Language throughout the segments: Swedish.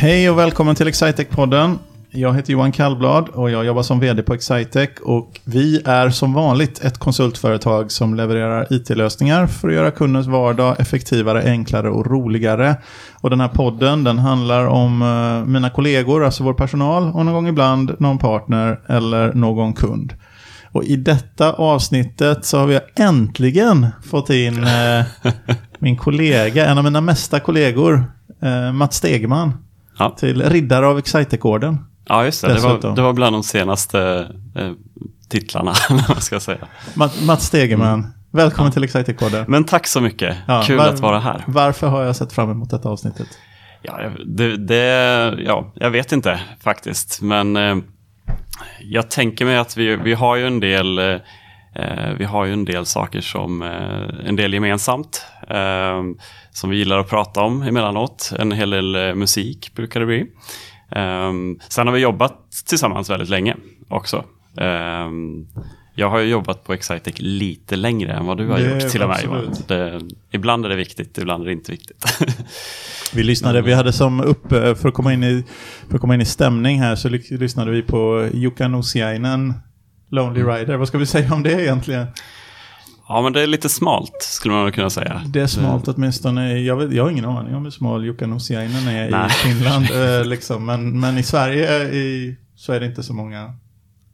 Hej och välkommen till Excitec-podden. Jag heter Johan Kallblad och jag jobbar som vd på Excitec. Och vi är som vanligt ett konsultföretag som levererar it-lösningar för att göra kundens vardag effektivare, enklare och roligare. Och den här podden den handlar om eh, mina kollegor, alltså vår personal, och någon gång ibland någon partner eller någon kund. Och i detta avsnittet så har vi äntligen fått in eh, min kollega, en av mina mesta kollegor, eh, Mats Stegman. Ja. Till riddare av Excitec-orden. Ja, just det. Det var, det var bland de senaste eh, titlarna, man ska säga. Mats, Mats Stegeman, välkommen till Excitec-podden. Men tack så mycket. Ja, Kul var- att vara här. Varför har jag sett fram emot detta avsnittet? Ja, det, det, ja, jag vet inte faktiskt. Men eh, jag tänker mig att vi, vi har ju en del eh, vi har ju en del saker som, eh, en del gemensamt. Eh, som vi gillar att prata om emellanåt. En hel del eh, musik brukar det bli. Eh, sen har vi jobbat tillsammans väldigt länge också. Eh, jag har ju jobbat på Excitec lite längre än vad du har Det- gjort till och med Johan. ibland är det viktigt, ibland är det inte viktigt. Vi lyssnade, vi hade som upp, eh, för att komma in i, för att komma in i stämning här så ly- lyssnade vi på Jukka Nosiainen, Lonely Mm. Rider. Vad ska vi säga om det egentligen? Ja, men det är lite smalt skulle man kunna säga. Det är smalt åtminstone. Jag, vet, jag har ingen aning om hur smal Jukka Nosiainen är Nej. i Finland. eh, liksom. men, men i Sverige i, så är det inte så många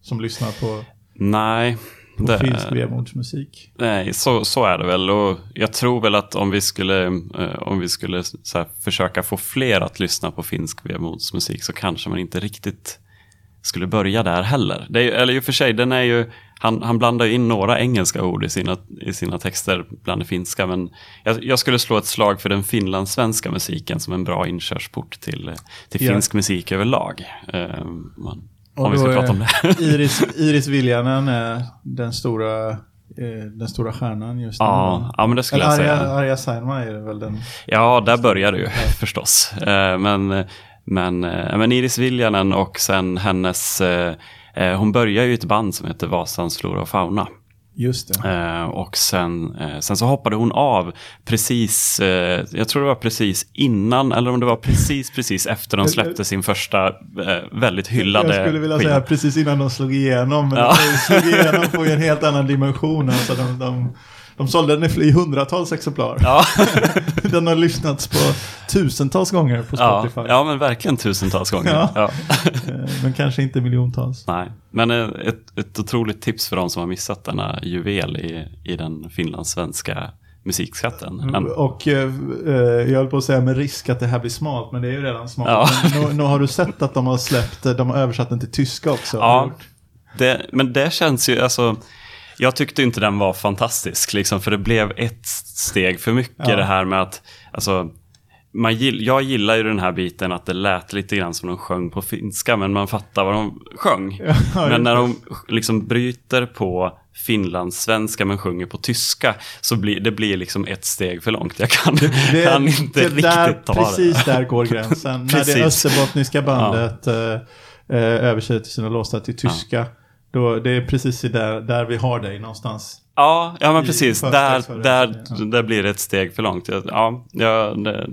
som lyssnar på, Nej, på det, finsk vemodsmusik. nej så, så är det väl. Och jag tror väl att om vi skulle, eh, om vi skulle så här, försöka få fler att lyssna på finsk vemodsmusik så kanske man inte riktigt skulle börja där heller. Det är, eller i och för sig, den är ju, han, han blandar in några engelska ord i sina, i sina texter bland det finska. Men jag, jag skulle slå ett slag för den finlandssvenska musiken som en bra inkörsport till, till Ja. finsk musik överlag. Eh, man, om vi ska prata om det. Iris, Iris Viljanen är den stora, eh, den stora stjärnan just nu. Ja, ja, men det skulle Eller jag säga. Arja Saijonmaa är väl den. Ja, där börjar det ju förstås. Eh, Men, men, eh, men Iris Viljanen och sen hennes... eh, eh, Hon börjar ju i ett band som heter Vasans Flora och Fauna. Just det. Eh, Och sen, eh, sen så hoppade hon av precis, eh, jag tror det var precis innan, eller om det var precis, precis efter de släppte sin första väldigt hyllade Jag skulle vilja skiva. säga precis innan de slog igenom. Men Ja. de slog igenom på en helt annan dimension. Alltså de, de, de sålde den i hundratals exemplar. Ja. Den har lyssnats på tusentals gånger på ja, Spotify. ja, men verkligen tusentals gånger. Ja. Ja. Eh, Men kanske inte miljontals. Nej, men eh, ett, ett otroligt tips för de som har missat denna juvel i, i den finlandssvenska musikskatten. Men, Och eh, eh, jag höll på att säga med risk att det här blir smalt, men det är ju redan smalt. Ja. Nu, nu har du sett att de har släppt, de har översatt den till tyska också. ja, det, men det känns ju, alltså, jag tyckte inte den var fantastisk, liksom, för det blev ett steg för mycket Ja. det här med att, alltså, man gill, jag gillar ju den här biten att det lät lite grann som de sjöng på finska, men man fattar vad de sjöng. Ja, men när de liksom bryter på finlandssvenska men sjunger på tyska så blir det blir liksom ett steg för långt. Jag kan, Det, kan inte det riktigt där, ta Precis det. där går gränsen. När det Precis. österbottniska bandet eh, eh, översätter sina låtar till tyska. Då, det är precis där, där vi har dig någonstans. Ja, ja men precis. Där, där, versionen, där blir det ett steg för långt. Ja, ja, det,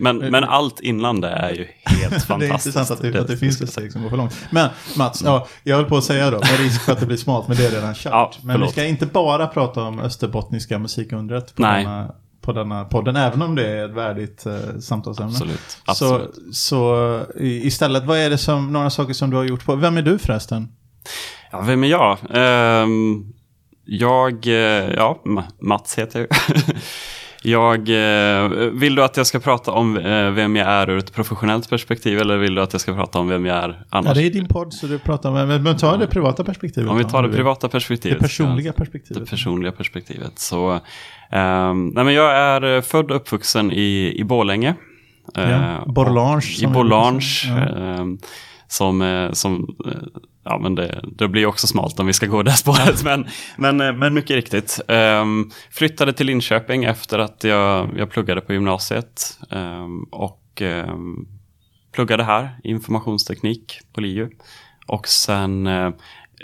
men, men allt innan det är ju helt Det är fantastiskt. intressant att det, att det finns ett steg som går för långt. Men Mats, ja, jag höll på att säga då, med risk för att det blir smalt, men det är redan kört. Ja, men vi ska inte bara prata om österbottniska musikundret på, Nej. denna, på denna podden, även om det är ett värdigt eh, samtalsämne. Absolut. Så, absolut. så i- istället, vad är det som, några saker som du har gjort på, vem är du förresten? Ja, vem är jag? Ehm, jag, eh, ja, Ma- Mats heter jag. jag eh, vill du att jag ska prata om eh, vem jag är ur ett professionellt perspektiv eller vill du att jag ska prata om vem jag är annars? Ja, det är din podd så du pratar om, men, men ta det privata perspektivet. Om vi tar det privata Det perspektivet. personliga så- perspektivet. Det personliga perspektivet. Så, ehm, nej men jag är född och uppvuxen i, i Borlänge. Ja, Borlange, I Borlange. Som, eh, som eh, ja men det, det blir också smalt om vi ska gå det spåret. Men, men, eh, men mycket riktigt. Ehm, flyttade till Linköping efter att jag, jag pluggade på gymnasiet. ehm, och ehm, pluggade här, informationsteknik på LiU. Och sen eh,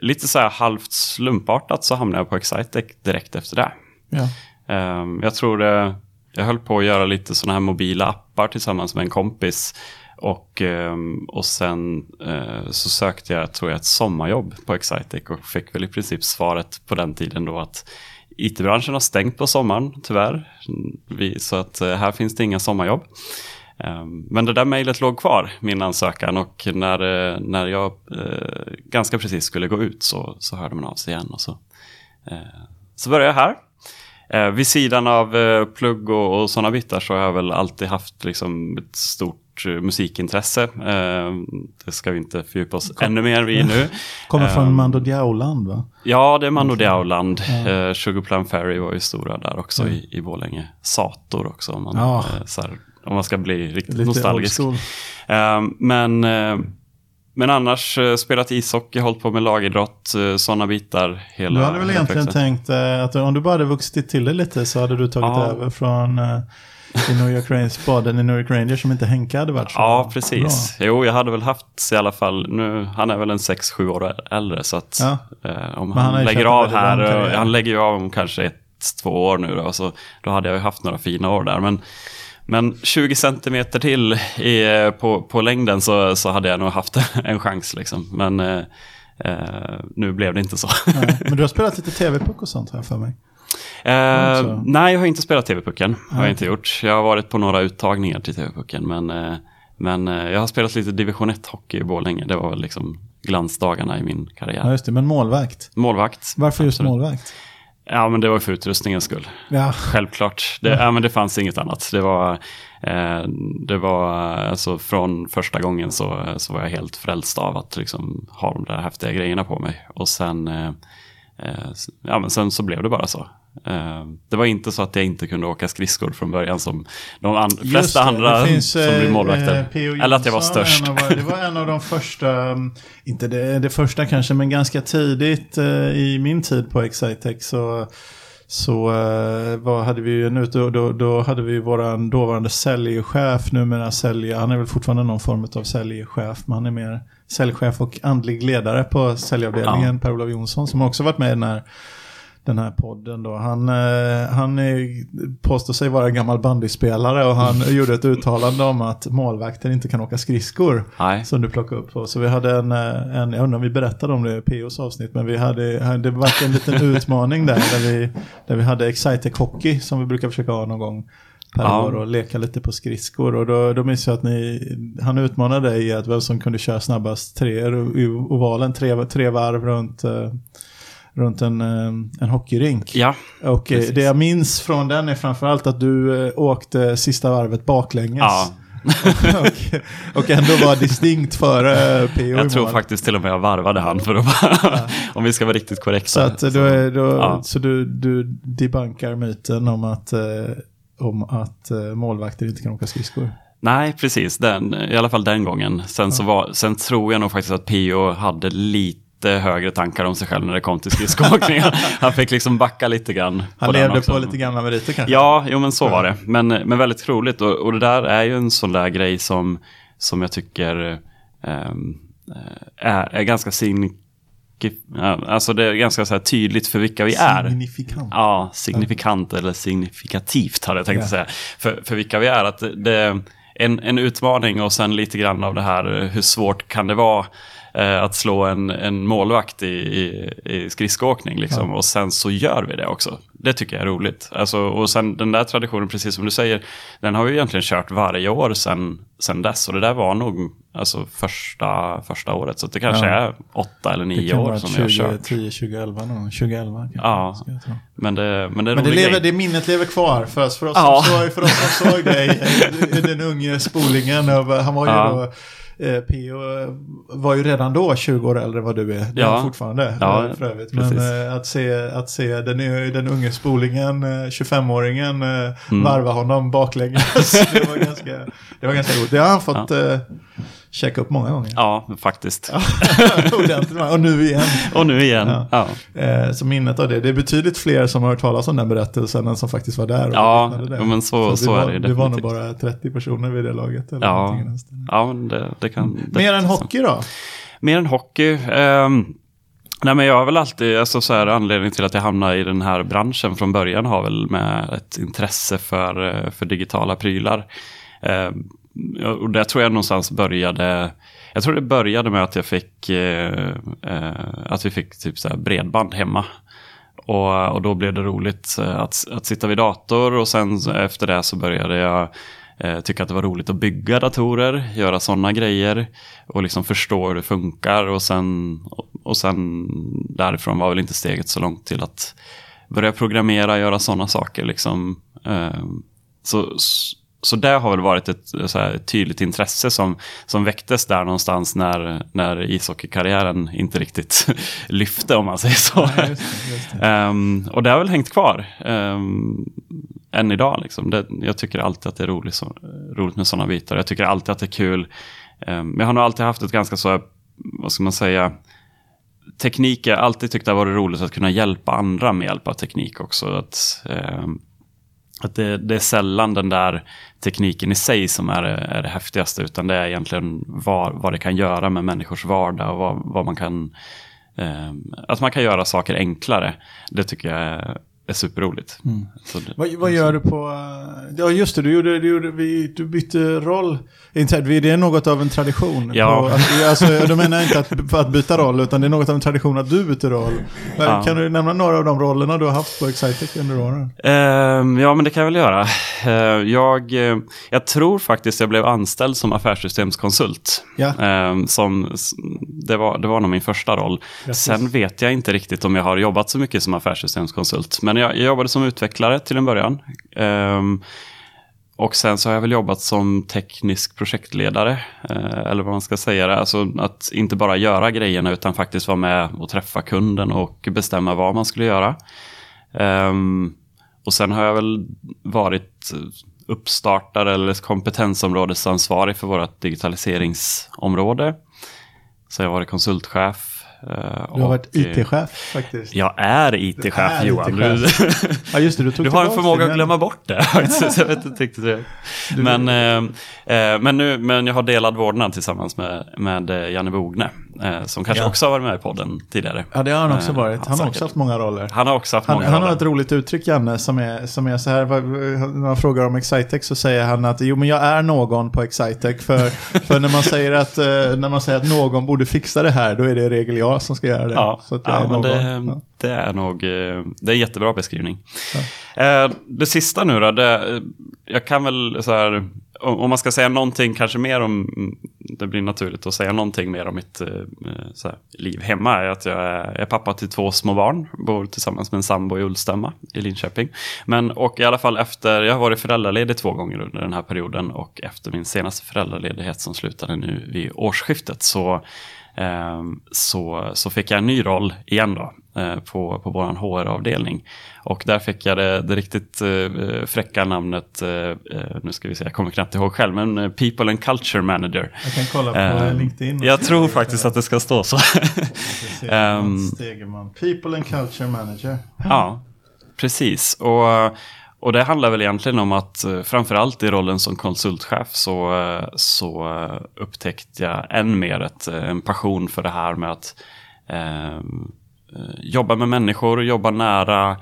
lite så här halvt slumpartat så hamnade jag på Excitec direkt efter det. Ja. Jag tror det, jag höll på att göra lite sådana här mobila appar tillsammans med en kompis. Och, ehm, och sen eh, så sökte jag, tror jag, ett sommarjobb på Excitec och fick väl i princip svaret på den tiden då att IT-branschen har stängt på sommaren, tyvärr. Vi, så att eh, här finns det inga sommarjobb. Ehm, men det där mejlet låg kvar, min ansökan, och när, eh, när jag ganska precis skulle gå ut så, så hörde man av sig igen. Och så, så började jag här. Vid sidan av plugg och, och sådana bitar så har jag väl alltid haft liksom, ett stort eh, musikintresse. Eh, det ska vi inte fördjupa oss Kom. ännu mer i nu. Kommer från Mando Diao-land va? Ja, det är Mando Diao-land. Ja. Eh, Sugarplum Ferry var ju stora där också mm. i, i Borlänge. Sator också. Om man, ja. här, om man ska bli riktigt Lite nostalgisk. Men, men annars spelat ishockey, hållit på med lagidrott, sådana bitar. Hela, du hade väl egentligen tänkt att om du bara hade vuxit till det lite så hade du tagit ja. över från i New York Rangers, spaden i New York Rangers som inte Henke hade varit så Ja, precis. Bra. Jo, jag hade väl haft i alla fall, nu, han är väl en 6-7 år äldre så att ja. eh, om han, han lägger av här, han lägger ju av om kanske ett, två år nu då, så då hade jag ju haft några fina år där. Men men 20 centimeter till i, på, på längden så, så hade jag nog haft en chans. Liksom. Men eh, eh, nu blev det inte så. Nej, men du har spelat lite tv-puck och sånt här för mig. Eh, nej, jag har inte spelat TV-pucken. Har jag inte gjort. Jag har varit på några uttagningar till TV-pucken. Men, eh, men eh, jag har spelat lite division 1-hockey i Borlänge. Det var väl liksom glansdagarna i min karriär. Ja, just det. Men målvakt? Målvakt. Varför just absolut. målvakt? Ja, men det var för utrustningens skull. Ja. Självklart. Det, ja. ja. men det fanns inget annat. Det var, eh, det var alltså från första gången så, så var jag helt frälst av att liksom ha de där häftiga grejerna på mig. Och sen, eh ja, men sen så blev det bara så. Eh, det var inte så att jag inte kunde åka skridskor från början som de an flesta det, andra det finns, som blir eh, målvakter. Eh, Eller att jag var störst. Av, det var en av de första, mm, inte det, det första kanske, men ganska tidigt i min tid på Excitec så så vad hade vi ju nu, då, då, då hade vi våran dåvarande säljchef, numera sälj, han är väl fortfarande någon form av säljchef, men han är mer säljchef och andlig ledare på säljavdelningen, ja. Per-Olof Jonsson, som också varit med i den här den här podden då. Han, eh, han påstår sig vara en gammal bandyspelare och han gjorde ett uttalande om att målvakter inte kan åka skridskor. Nej. Som du plockade upp på. Så vi hade en, eh, en, jag undrar om vi berättade om det i POs avsnitt, men vi hade, det var en liten utmaning där, där vi, där vi hade Excitec Hockey som vi brukar försöka ha någon gång per ja. år och leka lite på skridskor. Och då, då minns jag att ni, han utmanade dig i att vem som kunde köra snabbast tre i ovalen, tre, tre varv runt uh, runt en, eh, en hockeyrink. Ja, och eh, precis. det jag minns från den är framförallt att du eh, åkte sista varvet baklänges. Ja. och, och ändå var distinkt före PO Jag tror faktiskt till och med jag varvade han för att ja. om vi ska vara riktigt korrekta. Så, att då, är, då, ja. så du, du debankar myten om att, om att målvakter inte kan åka skridskor? Nej, precis. Den, I alla fall den gången. Sen, ja. så var, sen tror jag nog faktiskt att PO hade lite lite högre tankar om sig själv när det kom till skridskoåkning. han fick liksom backa lite grann. Han levde på lite gamla meriter kanske? Ja, jo men så var det. Men, men väldigt roligt och, och det där är ju en sån där grej som, som jag tycker um, är, är ganska signifikant Alltså det är ganska så tydligt för vilka vi är. Signifikant. Ja, signifikant eller signifikativt hade jag tänkt ja. säga. För, för vilka vi är. Att det en, en utmaning och sen lite grann av det här hur svårt kan det vara eh, att slå en, en målvakt i, i, i skridskoåkning. Liksom. Ja. Och sen så gör vi det också. Det tycker jag är roligt. Alltså, och sen den där traditionen, precis som du säger, den har vi egentligen kört varje år sen, sen dess. Och det där var nog alltså, första, första året. Så det kanske ja. är åtta eller nio år som 20, vi har kört. 10, 2011 nog. 2011 kanske. Ja, men det, men det är Men det, lever, det minnet lever kvar för oss. För oss, ja. som, såg, för oss som såg dig, den unge spolingen. Han var ju ja. då eh, P.O. var ju redan då 20 år äldre än vad du är. Det ja. är fortfarande ja, för övrigt. Men eh, att se, att se den, den unge spolingen, eh, 25-åringen, eh, mm. varva honom baklänges. det, var ganska, det var ganska roligt. Det har han fått ja. Checka upp många gånger. Ja, faktiskt. Och nu igen. Och nu igen. Ja. Ja. Eh, så minnet av det. Det är betydligt fler som har hört talas om den berättelsen än som faktiskt var där. Och ja, men så, så, så var, är det Det var nog bara 30 personer vid det laget. Eller ja, ja men det, det kan... Det Mer än hockey då? Mer än hockey? Um, Nej men jag har väl alltid, alltså så här, anledningen till att jag hamnade i den här branschen från början har väl med ett intresse för, eh, för digitala prylar. Eh, och där tror jag någonstans började, jag tror det började med att jag fick, eh, eh att vi fick typ så bredband hemma. Och, och då blev det roligt eh, att, att sitta vid dator och sen efter det så började jag eh, tycka att det var roligt att bygga datorer, göra sådana grejer och liksom förstå hur det funkar och sen, och sen därifrån var väl inte steget så långt till att börja programmera, göra sådana saker. Liksom. Eh, så, så det har väl varit ett, här, tydligt intresse som, som väcktes där någonstans när, när ishockeykarriären inte riktigt lyfte om man säger så. Ja, just det, just det. Um, och det har väl hängt kvar um, än idag. Liksom. Det, jag tycker alltid att det är roligt, så, roligt med sådana bitar. Jag tycker alltid att det är kul. Um, jag har nog alltid haft ett ganska så, vad ska man säga, teknik, jag har alltid tyckt det har varit roligt att kunna hjälpa andra med hjälp av teknik också. Att, att det, det, är sällan den där tekniken i sig som är, är det häftigaste, utan det är egentligen vad, vad det kan göra med människors vardag och vad, vad man kan... Eh, att man kan göra saker enklare. Det tycker jag är, är superroligt. Mm. Det, vad, vad gör du på... Ja just det, du, gjorde, du, gjorde, du bytte roll. Det är något av en tradition. Ja. På, att, alltså, då menar jag inte att, att byta roll, utan det är något av en tradition att du byter roll. Ja. Kan du nämna några av de rollerna du har haft på Excitec under åren? Uh, ja, men det kan jag väl göra. Uh, jag, uh, jag tror faktiskt jag blev anställd som affärssystemskonsult. Ja. Ehm, som, det, var, det var nog min första roll. Grattis. Sen vet jag inte riktigt om jag har jobbat så mycket som affärssystemskonsult. Men jag, jag jobbade som utvecklare till en början. Um, och sen så har jag väl jobbat som teknisk projektledare, eh, eller vad man ska säga. Alltså att inte bara göra grejerna utan faktiskt vara med och träffa kunden och bestämma vad man skulle göra. Ehm, och sen har jag väl varit uppstartare eller kompetensområdesansvarig för vårt digitaliseringsområde. Så jag har varit konsultchef du har varit eh, IT-chef faktiskt. Jag är IT-chef Johan. IT ja, just det, du, tog du har en förmåga att glömma bort det. jag vet inte riktigt det. Men, eh, men, nu, men jag har delad vårdnad tillsammans med, med Janne Bogne. Eh, som kanske ja. också har varit med i podden tidigare. Ja, det har han också varit. Han, han har också haft många roller. Han har också haft han, många han roller. Han har ett roligt uttryck, Janne, som är, som är så här. När man frågar om Excitec så säger han att jo, men jag är någon på Excitec. För, för när, man säger att, när man säger att någon borde fixa det här, då är det i regel jag som ska göra det. Ja, så ja men det, ja. det, är nog det är en jättebra beskrivning. Ja. Det sista nu då, det, jag kan väl så här om man ska säga någonting kanske mer om, det blir naturligt att säga någonting mer om mitt eh, här, liv hemma, är att jag är, pappa till två små barn, bor tillsammans med en sambo i Ullstämma i Linköping. Men och i alla fall efter, jag har varit föräldraledig två gånger under den här perioden och efter min senaste föräldraledighet som slutade nu vid årsskiftet så ehm, så, så fick jag en ny roll igen då på, på vår HR-avdelning. Och där fick jag det, det riktigt eh, fräcka namnet, eh, nu ska vi se, jag kommer knappt ihåg själv, men People and Culture Manager. Jag kan kolla på LinkedIn. Jag tror faktiskt att det ska stå så. um, People and Culture Manager. Ja, precis. Och och det handlar väl egentligen om att eh, framförallt i rollen som konsultchef så, eh, så eh, upptäckte jag än mer ett, en passion för det här med att eh, Eh, jobba med människor, jobba nära,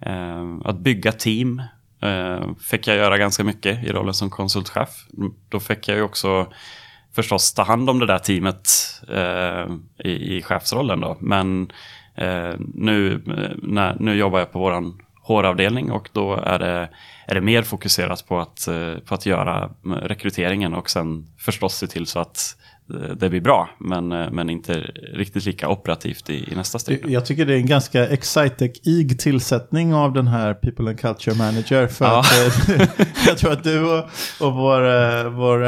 eh, att bygga team. Eh, fick jag göra ganska mycket i rollen som konsultchef. Då fick jag ju också förstås ta hand om det där teamet eh, i, i chefsrollen då. Men eh, nu, när, nu jobbar jag på vår HR-avdelning och då är det, är det mer fokuserat på att, på att göra rekryteringen och sen förstås se till så att eh, det blir bra, men, eh, men inte riktigt lika operativt i, i nästa steg. Jag tycker det är en ganska excitec-ig tillsättning av den här People and Culture Manager. För ja. att, jag tror att du och, och vår, vår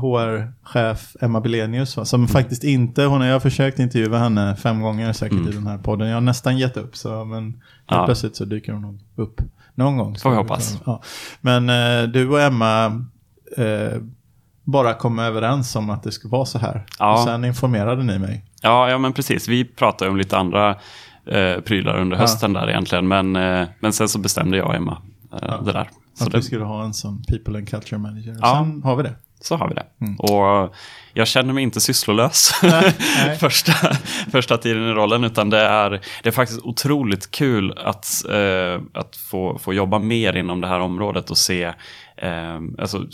HR-chef Emma Belenius, som mm. faktiskt inte, hon har jag försökt intervjua henne fem gånger säkert mm. i den här podden. Jag har nästan gett upp, så, men ja. plötsligt så dyker hon upp någon gång. Får vi hoppas. Ja. Men eh, du och Emma eh, bara kom överens om att det skulle vara så här. Ja. Och sen informerade ni mig. Ja, ja men precis. Vi pratade om lite andra eh, prylar under hösten ja. där egentligen. Men, eh, men sen så bestämde jag och Emma eh, ja. det där. Så att det... vi skulle ha en sån people and culture manager. Ja. sen har vi det. Så har vi det. Mm. Och jag känner mig inte sysslolös nej, nej. första, första tiden i rollen, utan det är, det är faktiskt otroligt kul att, eh, att få, få jobba mer inom det här området och se, eh, alltså,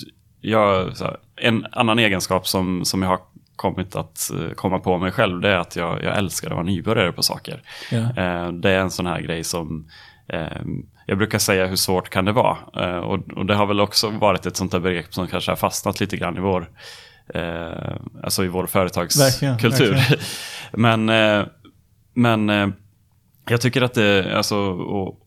jag, här, en annan egenskap som, som jag har kommit att eh, komma på mig själv, det är att jag, jag älskar att vara nybörjare på saker. Eh, det är en sån här grej som eh, jag brukar säga hur svårt kan det vara? Eh, och, och, det har väl också varit ett sånt där begrepp som kanske har fastnat lite grann i vår, eh, alltså i vår företagskultur. Men men jag tycker att det, alltså, och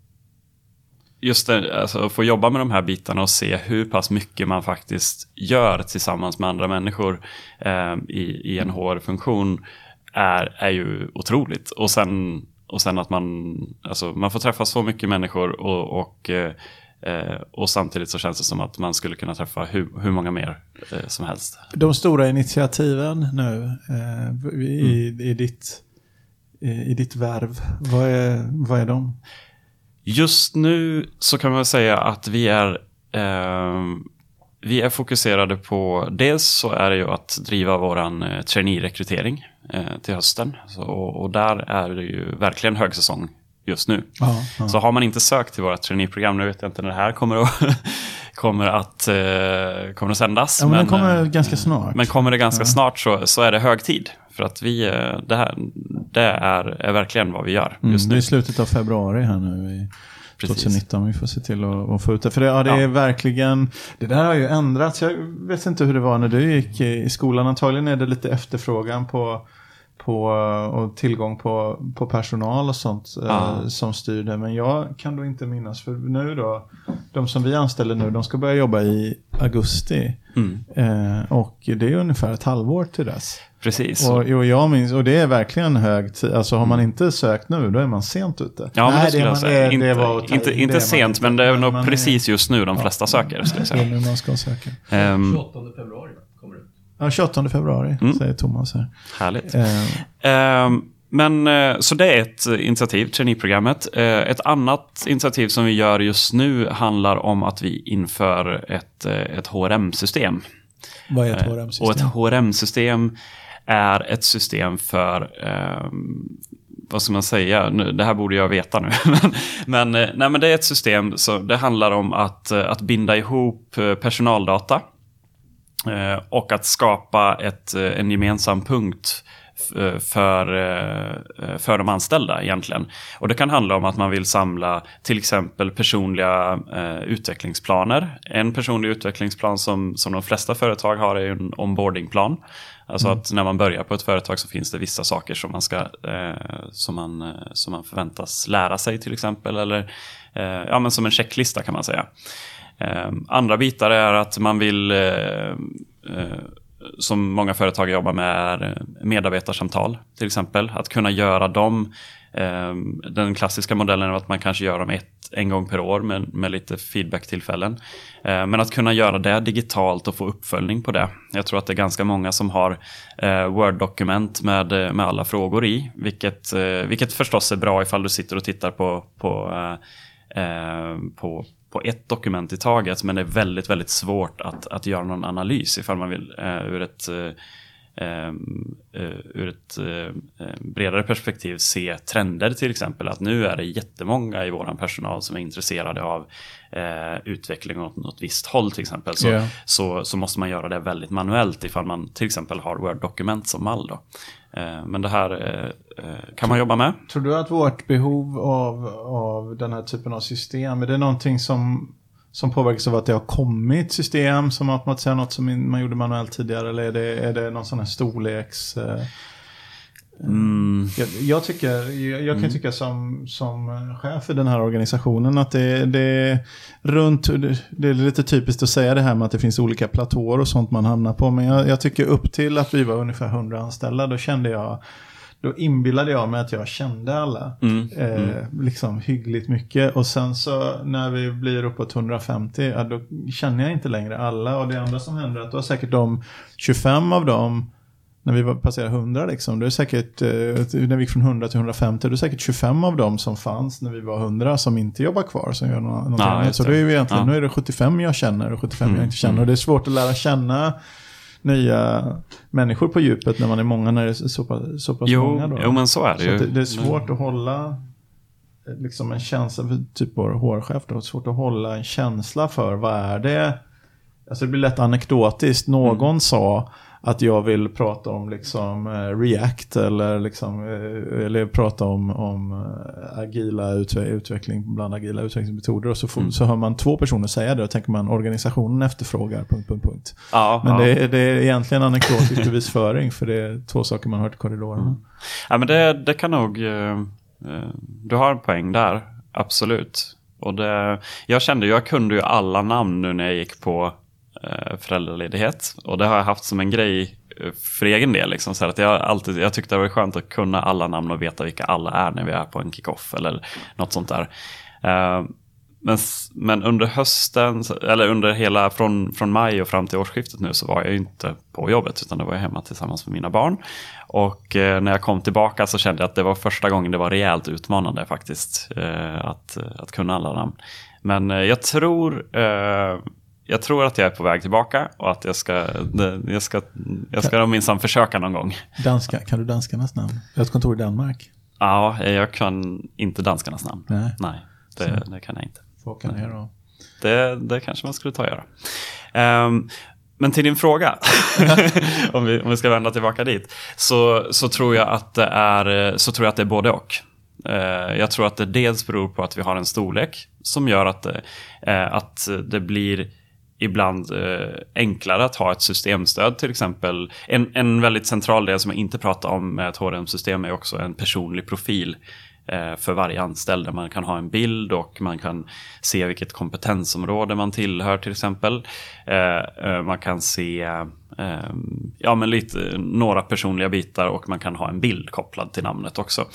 just det, alltså, att få jobba med de här bitarna och se hur pass mycket man faktiskt gör tillsammans med andra människor eh, i, i en HR-funktion är, är ju otroligt. Och sen, och sen att man, alltså, man får träffa så mycket människor och, och eh, Eh, och samtidigt så känns det som att man skulle kunna träffa hur, hur många mer eh, som helst. De stora initiativen nu eh, i, mm. i, ditt, i, i ditt värv, vad är, vad är de? Just nu så kan man säga att vi är eh, vi är fokuserade på, dels så är det ju att driva våran eh, trainee-rekrytering eh, till hösten. Så, och, där är det ju verkligen högsäsong just nu. Ja, ja. Så har man inte sökt till våra traineeprogram, nu vet jag inte när det här kommer att, kommer att, eh, kommer att sändas. Ja, men, men kommer eh, ganska snart. Men kommer det ganska ja. snart så, så är det hög tid. För att vi, eh, det här det är, är verkligen vad vi gör mm, just mm, nu. Det är slutet av februari här nu. I... 2019. Vi får se till att, få ut det. För det, ja, det är verkligen, det där har ju ändrats. Jag vet inte hur det var när du gick i skolan. Antagligen är det lite efterfrågan på på, och tillgång på, på personal och sånt ah. eh, som styr det. Men jag kan då inte minnas, för nu då, de som vi anställer nu, de ska börja jobba i augusti. Mm. Eh, och det är ungefär ett halvår till dess. Precis. Och, och, jag minns, och det är verkligen hög tid. Alltså har man mm. inte sökt nu, då är man sent ute. Ja, Nej, det skulle jag säga. inte, var, inte, inte det sent, man, men det är nog precis just nu de flesta ja, söker. Skulle jag säga. Det är nu man ska söka. Um, 28 februari kommer det Ja, 28 februari mm. säger Thomas här. Härligt. Uh. Um, men uh, så det är ett initiativ, traineeprogrammet. Uh, ett annat initiativ som vi gör just nu handlar om att vi inför ett, ett HRM-system. Vad är ett HRM-system? Och ett HRM-system är ett system för um, vad ska man säga, det här borde jag veta nu. men, nej, men det är ett system, så det handlar om att, att binda ihop personaldata Eh, och att skapa ett, eh, en gemensam punkt eh, för, för de anställda egentligen. Och det kan handla om att man vill samla till exempel personliga eh, utvecklingsplaner. En personlig utvecklingsplan som, som de flesta företag har är en onboardingplan. Alltså mm. att när man börjar på ett företag så finns det vissa saker som man, ska, eh, som man, som man förväntas lära sig till exempel. Eller eh, ja, men som en checklista kan man säga. Ehm, andra bitar är att man vill, eh, eh, som många företag jobbar med, är eh, medarbetarsamtal till exempel. Att kunna göra dem ehm, den klassiska modellen är att man kanske gör dem ett, en gång per år med, med lite feedbacktillfällen. Ehm, men att kunna göra det digitalt och få uppföljning på det. Jag tror att det är ganska många som har Word-dokument med, med alla frågor i. Vilket, vilket förstås är bra ifall du sitter och tittar på, på, på, på ett dokument i taget men det är väldigt, väldigt svårt att, att göra någon analys ifall man vill eh, ur ett, eh, ur ett bredare perspektiv se trender till exempel. Att nu är det jättemånga i vår personal som är intresserade av utveckling åt något visst håll till exempel. Så, yeah. så, så måste man göra det väldigt manuellt ifall man till exempel har Word-dokument som mall. Då. Men det här kan man jobba med. Tror du att vårt behov av, av den här typen av system, är det någonting som, som påverkas av att det har kommit system som automatiserar något som man gjorde manuellt tidigare? Eller är det, är det någon sån här storleks... Eh, mm. jag, jag, tycker, jag, jag kan mm. tycka som, som chef för den här organisationen att det, det är runt, det är lite typiskt att säga det här med att det finns olika platåer och sånt man hamnar på. Men jag, jag tycker upp till att vi var ungefär 100 anställda, då kände jag då inbillade jag mig att jag kände alla. Mm, eh, mm. Liksom hyggligt mycket. Och sen så när vi blir uppåt 150, ja, då känner jag inte längre alla. Och det andra som händer är att då har säkert de 25 av dem när vi passerar 100 liksom, det är säkert, eh, när vi gick från 100 till 150, det är säkert 25 av dem som fanns när vi var 100 som inte jobbar kvar, som gör något, annat. Så det är ju egentligen, ja. nu är det 75 jag känner och 75 mm, jag inte känner. Och det är svårt att lära känna nya människor på djupet när man är många, när det är så pass, så pass jo, många. Då. Jo, men så är det så ju. Det, det, är svårt att hålla eh, liksom en känsla, typ vår hårchef, det är svårt att hålla en känsla för vad är det alltså det blir lätt anekdotiskt. Någon sa att jag vill prata om liksom eh, React eller, liksom, eh, eller prata om, om eh, agila utve utveckling bland agila utvecklingsmetoder. Och så, får, Mm. så hör man två personer säga det och tänker man organisationen efterfrågar... Punkt, punkt, punkt. Ja, Men ja. det, är- det är egentligen anekdotisk bevisföring för det är två saker man hört i korridorerna. Mm. Ja, men det, det kan nog... du har en poäng där, absolut. Och det, jag kände jag kunde ju alla namn nu när jag gick på Eh, föräldraledighet. Och det har jag haft som en grej eh, för egen del. Liksom, så att jag, alltid, jag tyckte det var skönt att kunna alla namn och veta vilka alla är när vi är på en kickoff eller något sånt där. Eh, men, men under hösten, eller under hela från, från maj och fram till årsskiftet nu så var jag ju inte på jobbet utan då var jag hemma tillsammans med mina barn. Och eh, när jag kom tillbaka så kände jag att det var första gången det var rejält utmanande faktiskt eh, att, att kunna alla namn. Men eh, jag tror jag tror att jag är på väg tillbaka och att jag ska, jag ska, jag ska minsann försöka någon gång. Danska, kan du danskarnas namn? Jag har ett kontor i Danmark. Ja, jag kan inte danskarnas namn. Nej. Nej, det, det kan jag inte. Åka ner och... Det, det kanske man skulle ta och göra. Ehm, men till din fråga, om, vi, om vi ska vända tillbaka dit, så, så, tror jag att det är, så tror jag att det är både och. Eh, jag tror att det dels beror på att vi har en storlek som gör att det, eh, att det blir ibland eh, enklare att ha ett systemstöd till exempel. En, en väldigt central del som jag inte pratar om med ett HRM-system är också en personlig profil eh, för varje anställd där man kan ha en bild och man kan se vilket kompetensområde man tillhör till exempel. Eh, eh, man kan se eh, ja, men lite, några personliga bitar och man kan ha en bild kopplad till namnet också.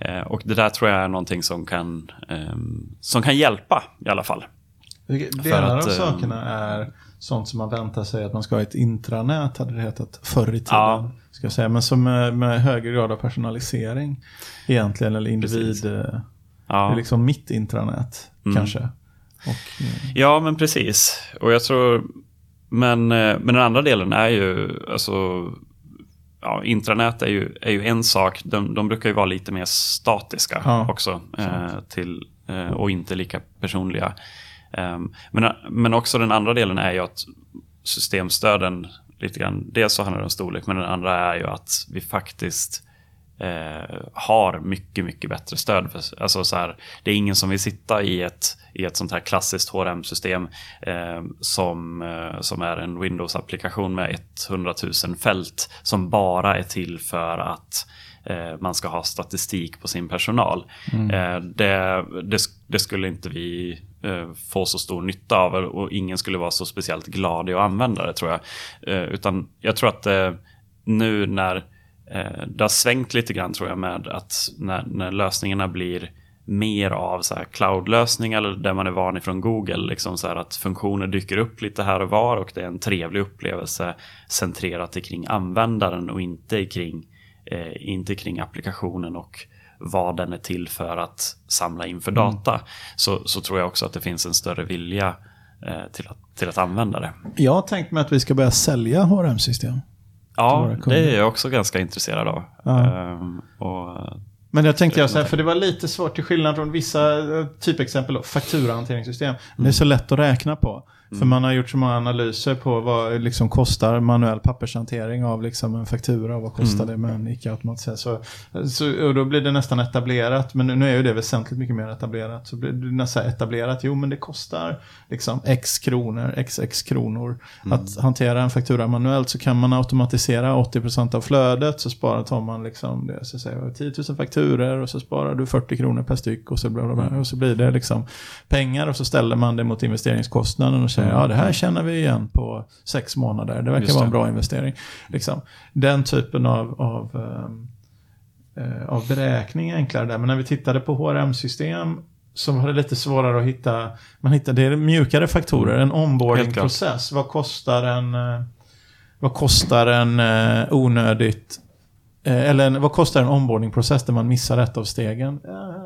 Eh, och det där tror jag är någonting som kan, eh, som kan hjälpa i alla fall. Delar att, av eh, sakerna är sånt som man väntar sig att man ska ha ett intranät, hade det hetat förr i tiden. Ja. Ska jag säga. Men som med, med högre grad av personalisering egentligen, eller individ. Eh, Ja. Det är liksom mitt intranät Mm. kanske. Och, eh, Ja, men precis. Och jag tror... Men, men den andra delen är ju... Alltså, ja, intranät är ju, är ju en sak. De, de brukar ju vara lite mer statiska Ja, också. Eh, till, eh, och inte lika personliga. Ehm, men, men också den andra delen är ju att systemstöden lite grann. Dels så handlar det om storlek, men den andra är ju att vi faktiskt eh, har mycket, mycket bättre stöd. För, alltså så här, det är ingen som vill sitta i ett, i ett sånt här klassiskt HRM-system eh, som, eh, som är en Windows-applikation med 100 000 fält som bara är till för att eh, man ska ha statistik på sin personal. Eh, det, det, det skulle inte vi eh, få så stor nytta av och ingen skulle vara så speciellt glad i att använda det tror jag. Eh, utan jag tror att eh, nu när eh, det har svängt lite grann tror jag med att när, när lösningarna blir mer av så här cloud-lösningar eller där man är van ifrån Google. Liksom så här att funktioner dyker upp lite här och var och det är en trevlig upplevelse centrerat kring användaren och inte kring, eh, inte kring applikationen och vad den är till för att samla in för data. Så, så tror jag också att det finns en större vilja eh, till, att, till att använda det. jag har tänkt mig att vi ska börja sälja HRM-system. Ja, det är jag också ganska intresserad av. Ehm, och, Men jag tänkte jag så här, för det var lite svårt till skillnad från vissa eh, typexempel, fakturahanteringssystem. Det är så lätt att räkna på. För man har gjort så många analyser på vad liksom kostar manuell pappershantering av liksom en faktura och vad kostar det med en icke-automatiserad. Så, så, och då blir det nästan etablerat, men nu, nu är ju det väsentligt mycket mer etablerat. Så blir det nästan etablerat, jo men det kostar liksom x kronor, xx kronor. Att hantera en faktura manuellt så kan man automatisera 80% av flödet så sparar tar man liksom det, så säger jag, 10 000 fakturer och så sparar du 40 kronor per styck och så, bla bla bla, och så blir det liksom pengar och så ställer man det mot investeringskostnaden och säger ja det här känner vi igen på sex månader, det verkar Just vara en det. bra investering. Liksom. Den typen av, av, ehm, eh, av beräkning är enklare där, men när vi tittade på HRM-system så var det lite svårare att hitta, man hittade det är mjukare faktorer, en onboarding-process. Vad kostar en, eh, vad kostar en eh, onödigt, eh, eller en, vad kostar en onboarding-process där man missar ett av stegen? Eh,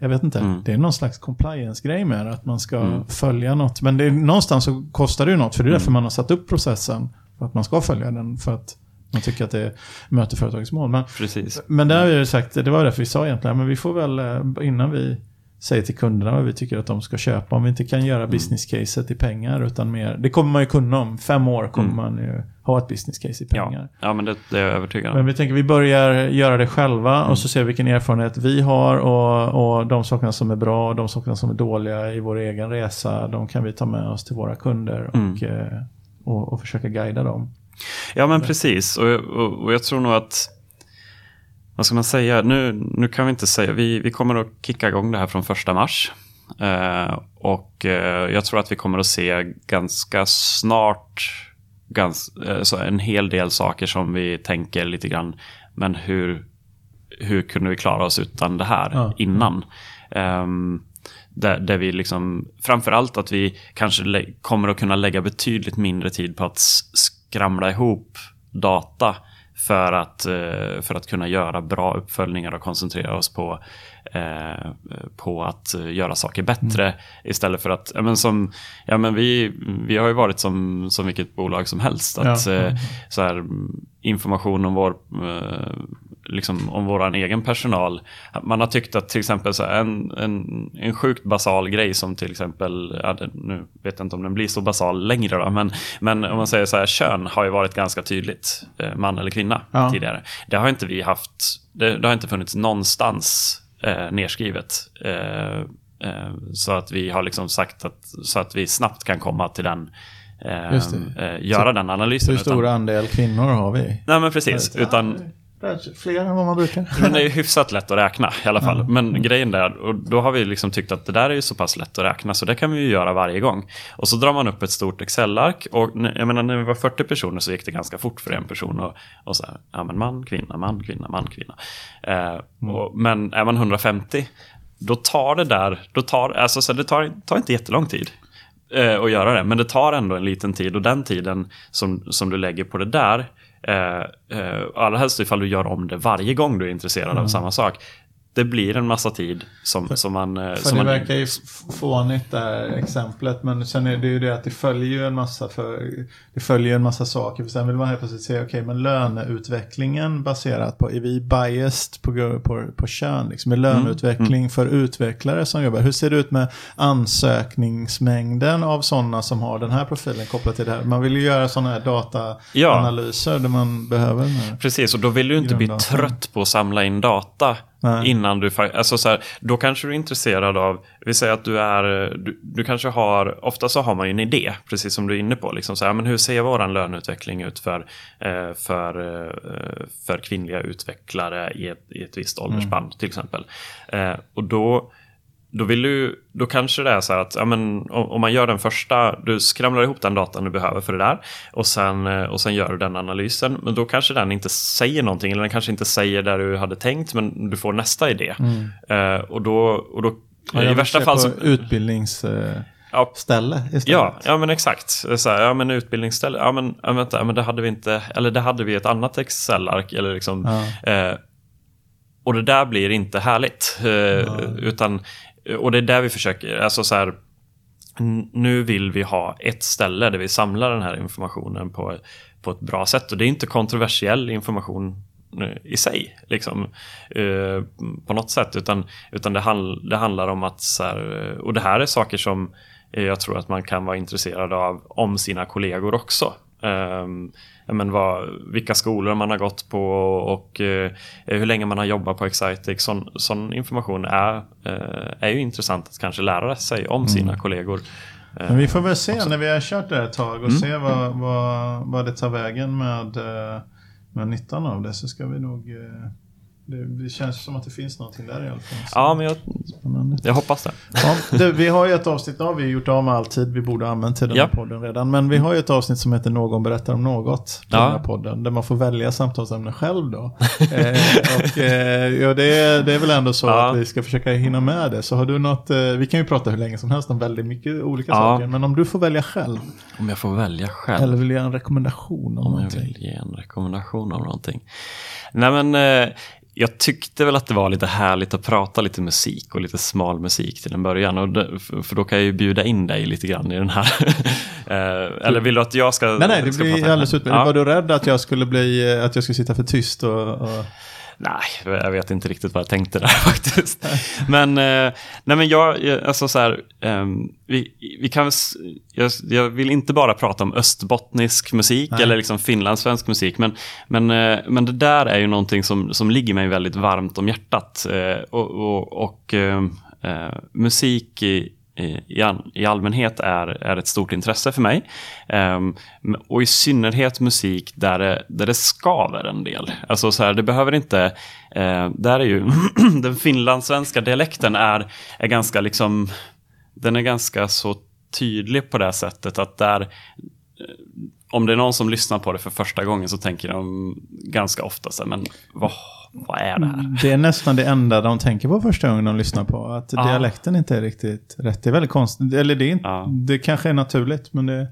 jag vet inte. Mm. Det är någon slags compliance-grej med det, att man ska Mm. följa något. Men det är, någonstans så kostar det ju något, för det är därför Mm. man har satt upp processen. För att man ska följa den, för att man tycker att det möter företagets mål. Men, precis. men där har vi sagt, det var därför vi sa egentligen, men vi får väl, eh, innan vi säger till kunderna vad vi tycker att de ska köpa. Om vi inte kan göra business caset i pengar utan mer. Det kommer man ju kunna om. Fem år kommer Mm. man ju ha ett business case i pengar. Ja, ja men det, det är jag övertygad om. Men vi tänker vi börjar göra det själva Mm. och så ser vi vilken erfarenhet vi har och, och de sakerna som är bra och de sakerna som är dåliga i vår egen resa. De kan vi ta med oss till våra kunder Mm. och, eh, och, och försöka guida dem. Ja, men precis. Och, och, och jag tror nog att... Vad ska man säga? Nu, nu kan vi inte säga... Vi, vi kommer att kicka igång det här från första mars. Eh, och eh, jag tror att vi kommer att se ganska snart gans, eh, en hel del saker som vi tänker lite grann. Men hur, hur kunde vi klara oss utan det här Ja. innan? Ehm, där, där vi liksom, framförallt att vi kanske kommer att kunna lägga betydligt mindre tid på att skramla ihop data för att, eh, för att kunna göra bra uppföljningar och koncentrera oss på, eh, på att göra saker bättre istället för att, ja men som, ja men vi, vi har ju varit som, som vilket bolag som helst. Att, Ja. eh, så här, mm, information om vår eh, liksom om våran egen personal. Man har tyckt att till exempel så en, en, en sjukt basal grej som till exempel, ja, nu vet jag inte om den blir så basal längre då, men, men om man säger så här, kön har ju varit ganska tydligt, eh, man eller kvinna Ja. tidigare. Det har inte vi haft, det, det har inte funnits någonstans eh, nedskrivet. Eh, eh, så att vi har liksom sagt att, så att vi snabbt kan komma till den, eh, eh, göra Så- den analysen. hur stor andel kvinnor har vi? Nej men precis, utan Fler än vad man brukar. men det är ju hyfsat lätt att räkna i alla fall. Men grejen där, och då har vi liksom tyckt att det där är ju så pass lätt att räkna så det kan vi ju göra varje gång. Och så drar man upp ett stort Excel-ark och jag menar när vi var 40 personer så gick det ganska fort för en person och, och så här, ja men man, kvinna, man, kvinna, man, kvinna. Eh, och, men är man 150, då tar det där, då tar, alltså så det tar, tar inte jättelång tid eh, att göra det. Men det tar ändå en liten tid och den tiden som, som du lägger på det där, eh, eh, allra helst ifall du gör om det varje gång du är intresserad av samma sak. Det blir en massa tid som, som man... eh, För som det man verkar ju fånigt det här exemplet. Men sen är det ju det att det följer ju en massa, för, det följer en massa saker. För sen vill man helt plötsligt säga, okej men löneutvecklingen baserat på, är vi biased på, på, på kön? Liksom? Är Mm, löneutveckling för utvecklare som jobbar? Hur ser det ut med ansökningsmängden av sådana som har den här profilen kopplat till det här? Man vill ju göra sådana här dataanalyser där man behöver. Precis, och då vill du inte bli trött på att samla in data Nej. innan du... Alltså så här, då kanske du är intresserad av... Vi säger att du är... Du, du kanske har... Ofta så har man ju en idé, precis som du är inne på. Liksom så här, men hur ser vår löneutveckling ut för, eh, för, eh, för kvinnliga utvecklare i ett, i ett visst åldersspann till exempel. Eh, och då... Då, vill du, då kanske det är så här att ja, men, om, om man gör den första, du skramlar ihop den datan du behöver för det där och sen, eh, och sen gör du den analysen. Men då kanske den inte säger någonting eller den kanske inte säger där du hade tänkt men du får nästa idé. Eh, och då, och då Mm. Ja, i värsta fall så... utbildningsställe Ja, istället. Ja, ja men exakt. Så här, ja men utbildningsställe, ja men, ja, vänta, ja, men det hade vi inte, eller det hade vi ett annat Excel-ark eller liksom. Eh, och det där blir inte härligt. Eh, utan, Eh, och det är där vi försöker, alltså så här, nu vill vi ha ett ställe där vi samlar den här informationen på, på ett bra sätt. Och det är inte kontroversiell information eh, i sig, liksom, eh, på något sätt. Utan, utan det, handl det handlar om att, så här, och det här är saker som eh, jag tror att man kan vara intresserad av om sina kollegor också. Um, men vad, vilka skolor man har gått på och eh, hur länge man har jobbat på Excitec. Sån, sån information är, eh, är ju intressant att kanske lära sig om sina kollegor. Eh, Men vi får väl se när vi har kört det här ett tag och Mm. se vad, vad, vad det tar vägen med, eh, med nyttan av det så ska vi nog... Det, det känns som att det finns någonting där i alla fall. Så ja, men jag, spännande. jag hoppas det. Ja, det, vi har ju ett avsnitt, nu har vi gjort av med all tid vi borde ha använt till den här Ja. podden redan. Men vi har ju ett avsnitt som heter Någon berättar om något. På Ja. den här podden, där man får välja samtalsämne själv då. eh, och eh, ja, det, är, det är väl ändå så Ja. att vi ska försöka hinna med det. Så har du något, eh, vi kan ju prata hur länge som helst om väldigt mycket olika Ja. saker. Men om du får välja själv, Om jag får välja själv. eller vill ge en rekommendation om Om jag någonting. vill ge en rekommendation om någonting. Nej men eh, jag tyckte väl att det var lite härligt att prata lite musik och lite smal musik till en början. Och det, för då kan jag ju bjuda in dig lite grann i den här. eh, eller vill du att jag ska Nej, nej, det blir alldeles utmärkt. Ja. Var du rädd att jag skulle bli, att jag skulle sitta för tyst och... och... Nej, jag vet inte riktigt vad jag tänkte där faktiskt. Men, eh, nej men jag, alltså så här, ehm, vi, vi kan, jag, jag vill inte bara prata om östbottnisk musik Nej. eller liksom finlandssvensk musik, men, men, eh, men det där är ju någonting som, som ligger mig väldigt varmt om hjärtat. Eh, och och, och ehm, eh, musik i, i, i allmänhet är, är ett stort intresse för mig. Um, och i synnerhet musik där det, där det skaver en del. Alltså så här, det behöver inte... Eh, uh, där är ju den finlandssvenska dialekten är, är ganska liksom... Den är ganska så tydlig på det sättet att där... Om det är någon som lyssnar på det för första gången så tänker de ganska ofta så här, men vad, vad är det här? Det är nästan det enda de tänker på första gången de lyssnar på. Att Ja. dialekten inte är riktigt rätt. Det är väldigt konstigt. Eller det, är inte, Ja. det kanske är naturligt. Men det,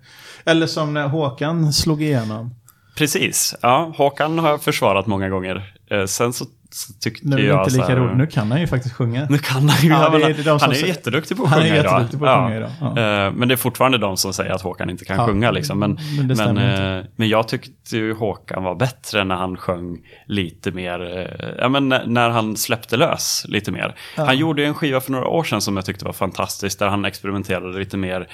eller som när Håkan slog igenom. Precis, ja, Håkan har jag försvarat många gånger. Eh, sen så, så tyckte Nu är det jag inte så lika här- roligt. Nu kan han ju faktiskt sjunga. Nu kan han ju. Ja, det är de han är ju jätteduktig på att sjunga idag. på att sjunga idag, ja. Eh, Men det är fortfarande de som säger att Håkan inte kan sjunga. Liksom. Men, men det men, eh, men jag tyckte ju Håkan var bättre när han sjöng lite mer, eh, ja men när- han släppte lös lite mer. Han gjorde en skiva för några år sedan som jag tyckte var fantastisk, där han experimenterade lite mer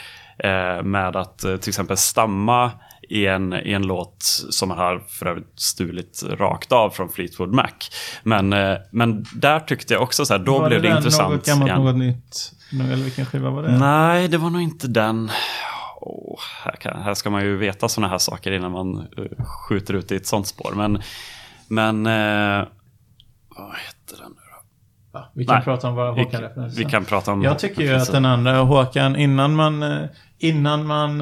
med att till exempel stamma i en, i en låt som han har för övrigt stulit rakt av från Fleetwood Mac. Men, eh, men där tyckte jag också så här, då Var blev det, den intressant Något gammalt, igen. något nytt? Eller vilken skiva var det? Nej, det var nog inte den. Åh, här, kan, här ska man ju veta sådana här saker innan man eh, skjuter ut i ett sånt spår. Men, men eh, vad hette den nu då? Va? Vi kan Nej. prata om vad Vi, Håkan refererar vi kan prata om Jag tycker ju att den andra Håkan, innan man, innan man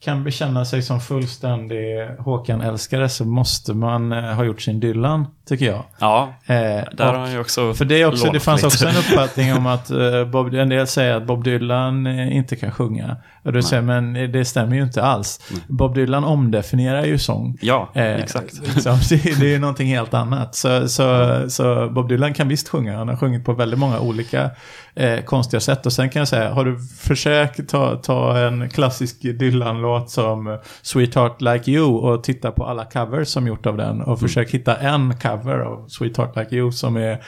kan bekänna sig som fullständig Håkan-älskare så måste man eh, ha gjort sin Dylan, tycker jag. Ja, Eh, där har han ju också För det, är också, det fanns lite. också en uppfattning om att eh, Bob, en del säger att Bob Dylan eh, inte kan sjunga. Och du säger, men det stämmer ju inte alls. Bob Dylan omdefinierar ju sång. Ja, Eh, exakt. Liksom, det, det är ju någonting helt annat. Så, så, så Bob Dylan kan visst sjunga. Han har sjungit på väldigt många olika eh, konstiga sätt. Och sen kan jag säga, har du försökt ta, ta en klassisk Dylan-låt som Sweetheart Like You och titta på alla covers som gjort av den och försök hitta en cover av Sweetheart Like You som är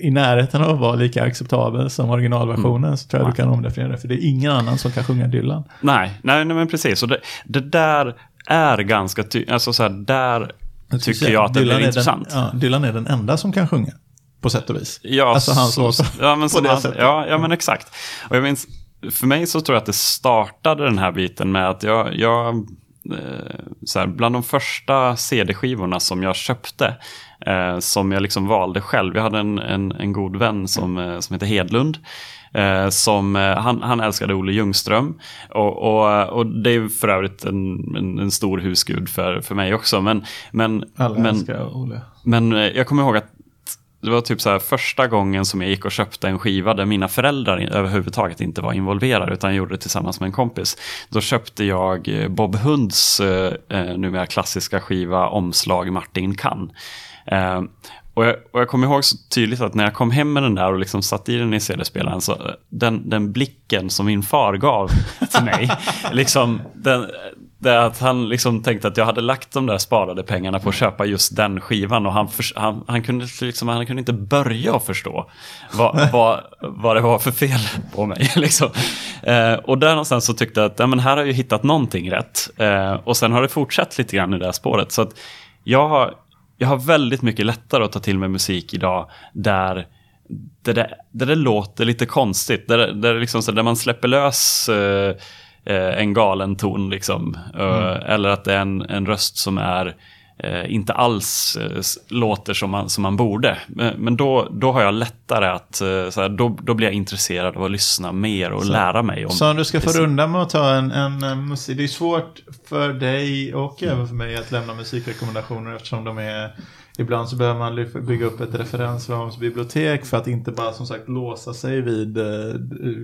i närheten av att vara lika acceptabel som originalversionen så tror jag du kan omdefiniera det. För det är ingen annan som kan sjunga Dylan. Nej, nej, nej men precis. Och det, det där är ganska tydligt. Alltså så här, där tycker jag att det blir är intressant. Den, ja, Dylan är den enda som kan sjunga. På sätt och vis. Ja, Alltså hans så. Ja, men, På det han, sättet. ja, ja, men exakt. Och jag minns, för mig så tror jag att det startade den här biten med att jag, jag så här, bland de första CD-skivorna som jag köpte, eh, som jag liksom valde själv. Jag hade en, en, en god vän som, eh, som heter Hedlund. Eh, som, eh, han, han älskade Olle Ljungström. Och, och, och det är för övrigt en, en, en stor husgud för, för mig också. Men, men, Alla men, älskar Olle. men eh, jag kommer ihåg att det var typ så här första gången som jag gick och köpte en skiva där mina föräldrar överhuvudtaget inte var involverade utan gjorde det tillsammans med en kompis. Då köpte jag eh, Bob Hunds eh, eh, numera klassiska skiva Omslag Martin kan. Eh, och jag, och jag kommer ihåg så tydligt att när jag kom hem med den där och liksom satt i den i CD-spelaren så eh, den, den blicken som min far gav till mig, liksom den, det är att han liksom tänkte att jag hade lagt de där sparade pengarna på att köpa just den skivan och han, förs- han, han, kunde, liksom, han kunde inte börja att förstå vad, vad, vad det var för fel på mig. Liksom. Eh, och där någonstans så tyckte jag att ja, men här har jag hittat någonting rätt. Eh, och sen har det fortsatt lite grann i det här spåret. Så att jag har, jag har väldigt mycket lättare att ta till mig musik idag där där det, där det låter lite konstigt. Där, där, liksom, så där man släpper lös eh, eh, en galen ton. Liksom. Eh, Eller att det är en, en röst som är eh, inte alls eh, låter som man, som man borde. Men, då, då har jag lättare att, eh, så här, då, då blir jag intresserad av att lyssna mer och lära mig. Om, Så om du ska få runda med att ta en, en, musik. Det är svårt för dig och även för mig att lämna musikrekommendationer eftersom de är Ibland så behöver man bygga upp ett referensramsbibliotek för att inte bara som sagt låsa sig vid eh,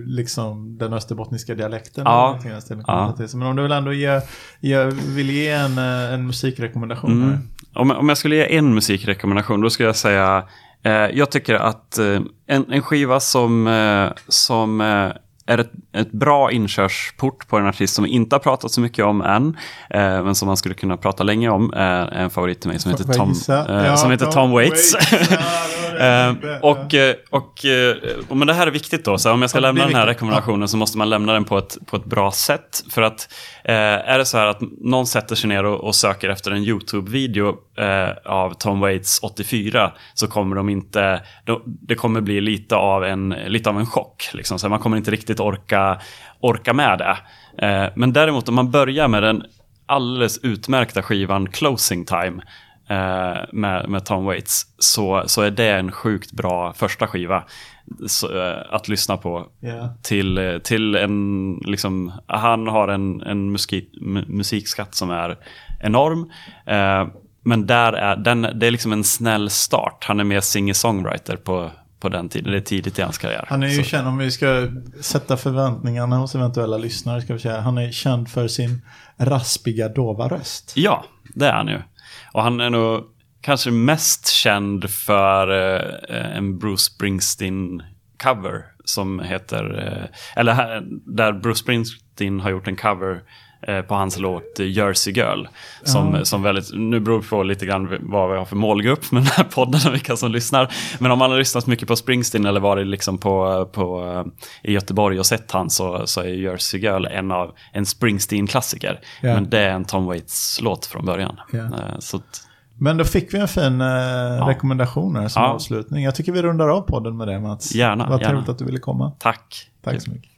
liksom den österbottniska dialekten. Ja. Ja. Men om du vill ändå ge, ge, vill ge en, eh, en musikrekommendation här. Mm. Om, om jag skulle ge en musikrekommendation, då skulle jag säga eh, jag tycker att eh, en, en skiva som, eh, som eh, är ett, ett bra inkörsport på en artist som vi inte har pratat så mycket om än, eh, men som man skulle kunna prata länge om, är en favorit till mig som heter Tom, eh, Ja, som heter Tom Waits. Ja, det var Eh, och, eh, och, eh, och, men det här är viktigt då, så om jag ska lämna den här rekommendationen så måste man lämna den på ett, på ett bra sätt. För att eh, är det så här att någon sätter sig ner och, och söker efter en YouTube-video eh, av Tom Waits 84 så kommer de inte, de, det kommer bli lite av en, lite av en chock. Liksom. Så man kommer inte riktigt orka, orka med det. Men däremot om man börjar med den alldeles utmärkta skivan Closing Time eh, med, med Tom Waits så, så är det en sjukt bra första skiva så, eh, att lyssna på. Ja. Till, eh, till en, liksom, han har en, en musik, mu- musikskatt som är enorm. Eh, men där är, den, det är liksom en snäll start. Han är mer singer-songwriter på, på den tiden. Det är tidigt i hans karriär. Han är ju Så- känd, om vi ska sätta förväntningarna hos eventuella lyssnare, ska vi säga, han är känd för sin raspiga, dova röst. Ja, det är han ju. Och han är nog kanske mest känd för eh, en Bruce Springsteen-cover som heter, eh, eller här, där Bruce Springsteen har gjort en cover på hans låt eh, Jersey Girl. Som, som väldigt, nu beror det på lite grann vad vi har för målgrupp med den här podden och vilka som lyssnar. Men om man har lyssnat mycket på Springsteen eller varit liksom på, på, eh, i Göteborg och sett han så, så är Jersey Girl en, av, en Springsteen-klassiker. Ja. Men det är en Tom Waits-låt från början. Ja. Eh, Så Men då fick vi en fin eh, rekommendation här som Ja. avslutning. Jag tycker vi rundar av podden med det Mats. Gärna, Vad trevligt att du ville komma. tack. Tack så mycket.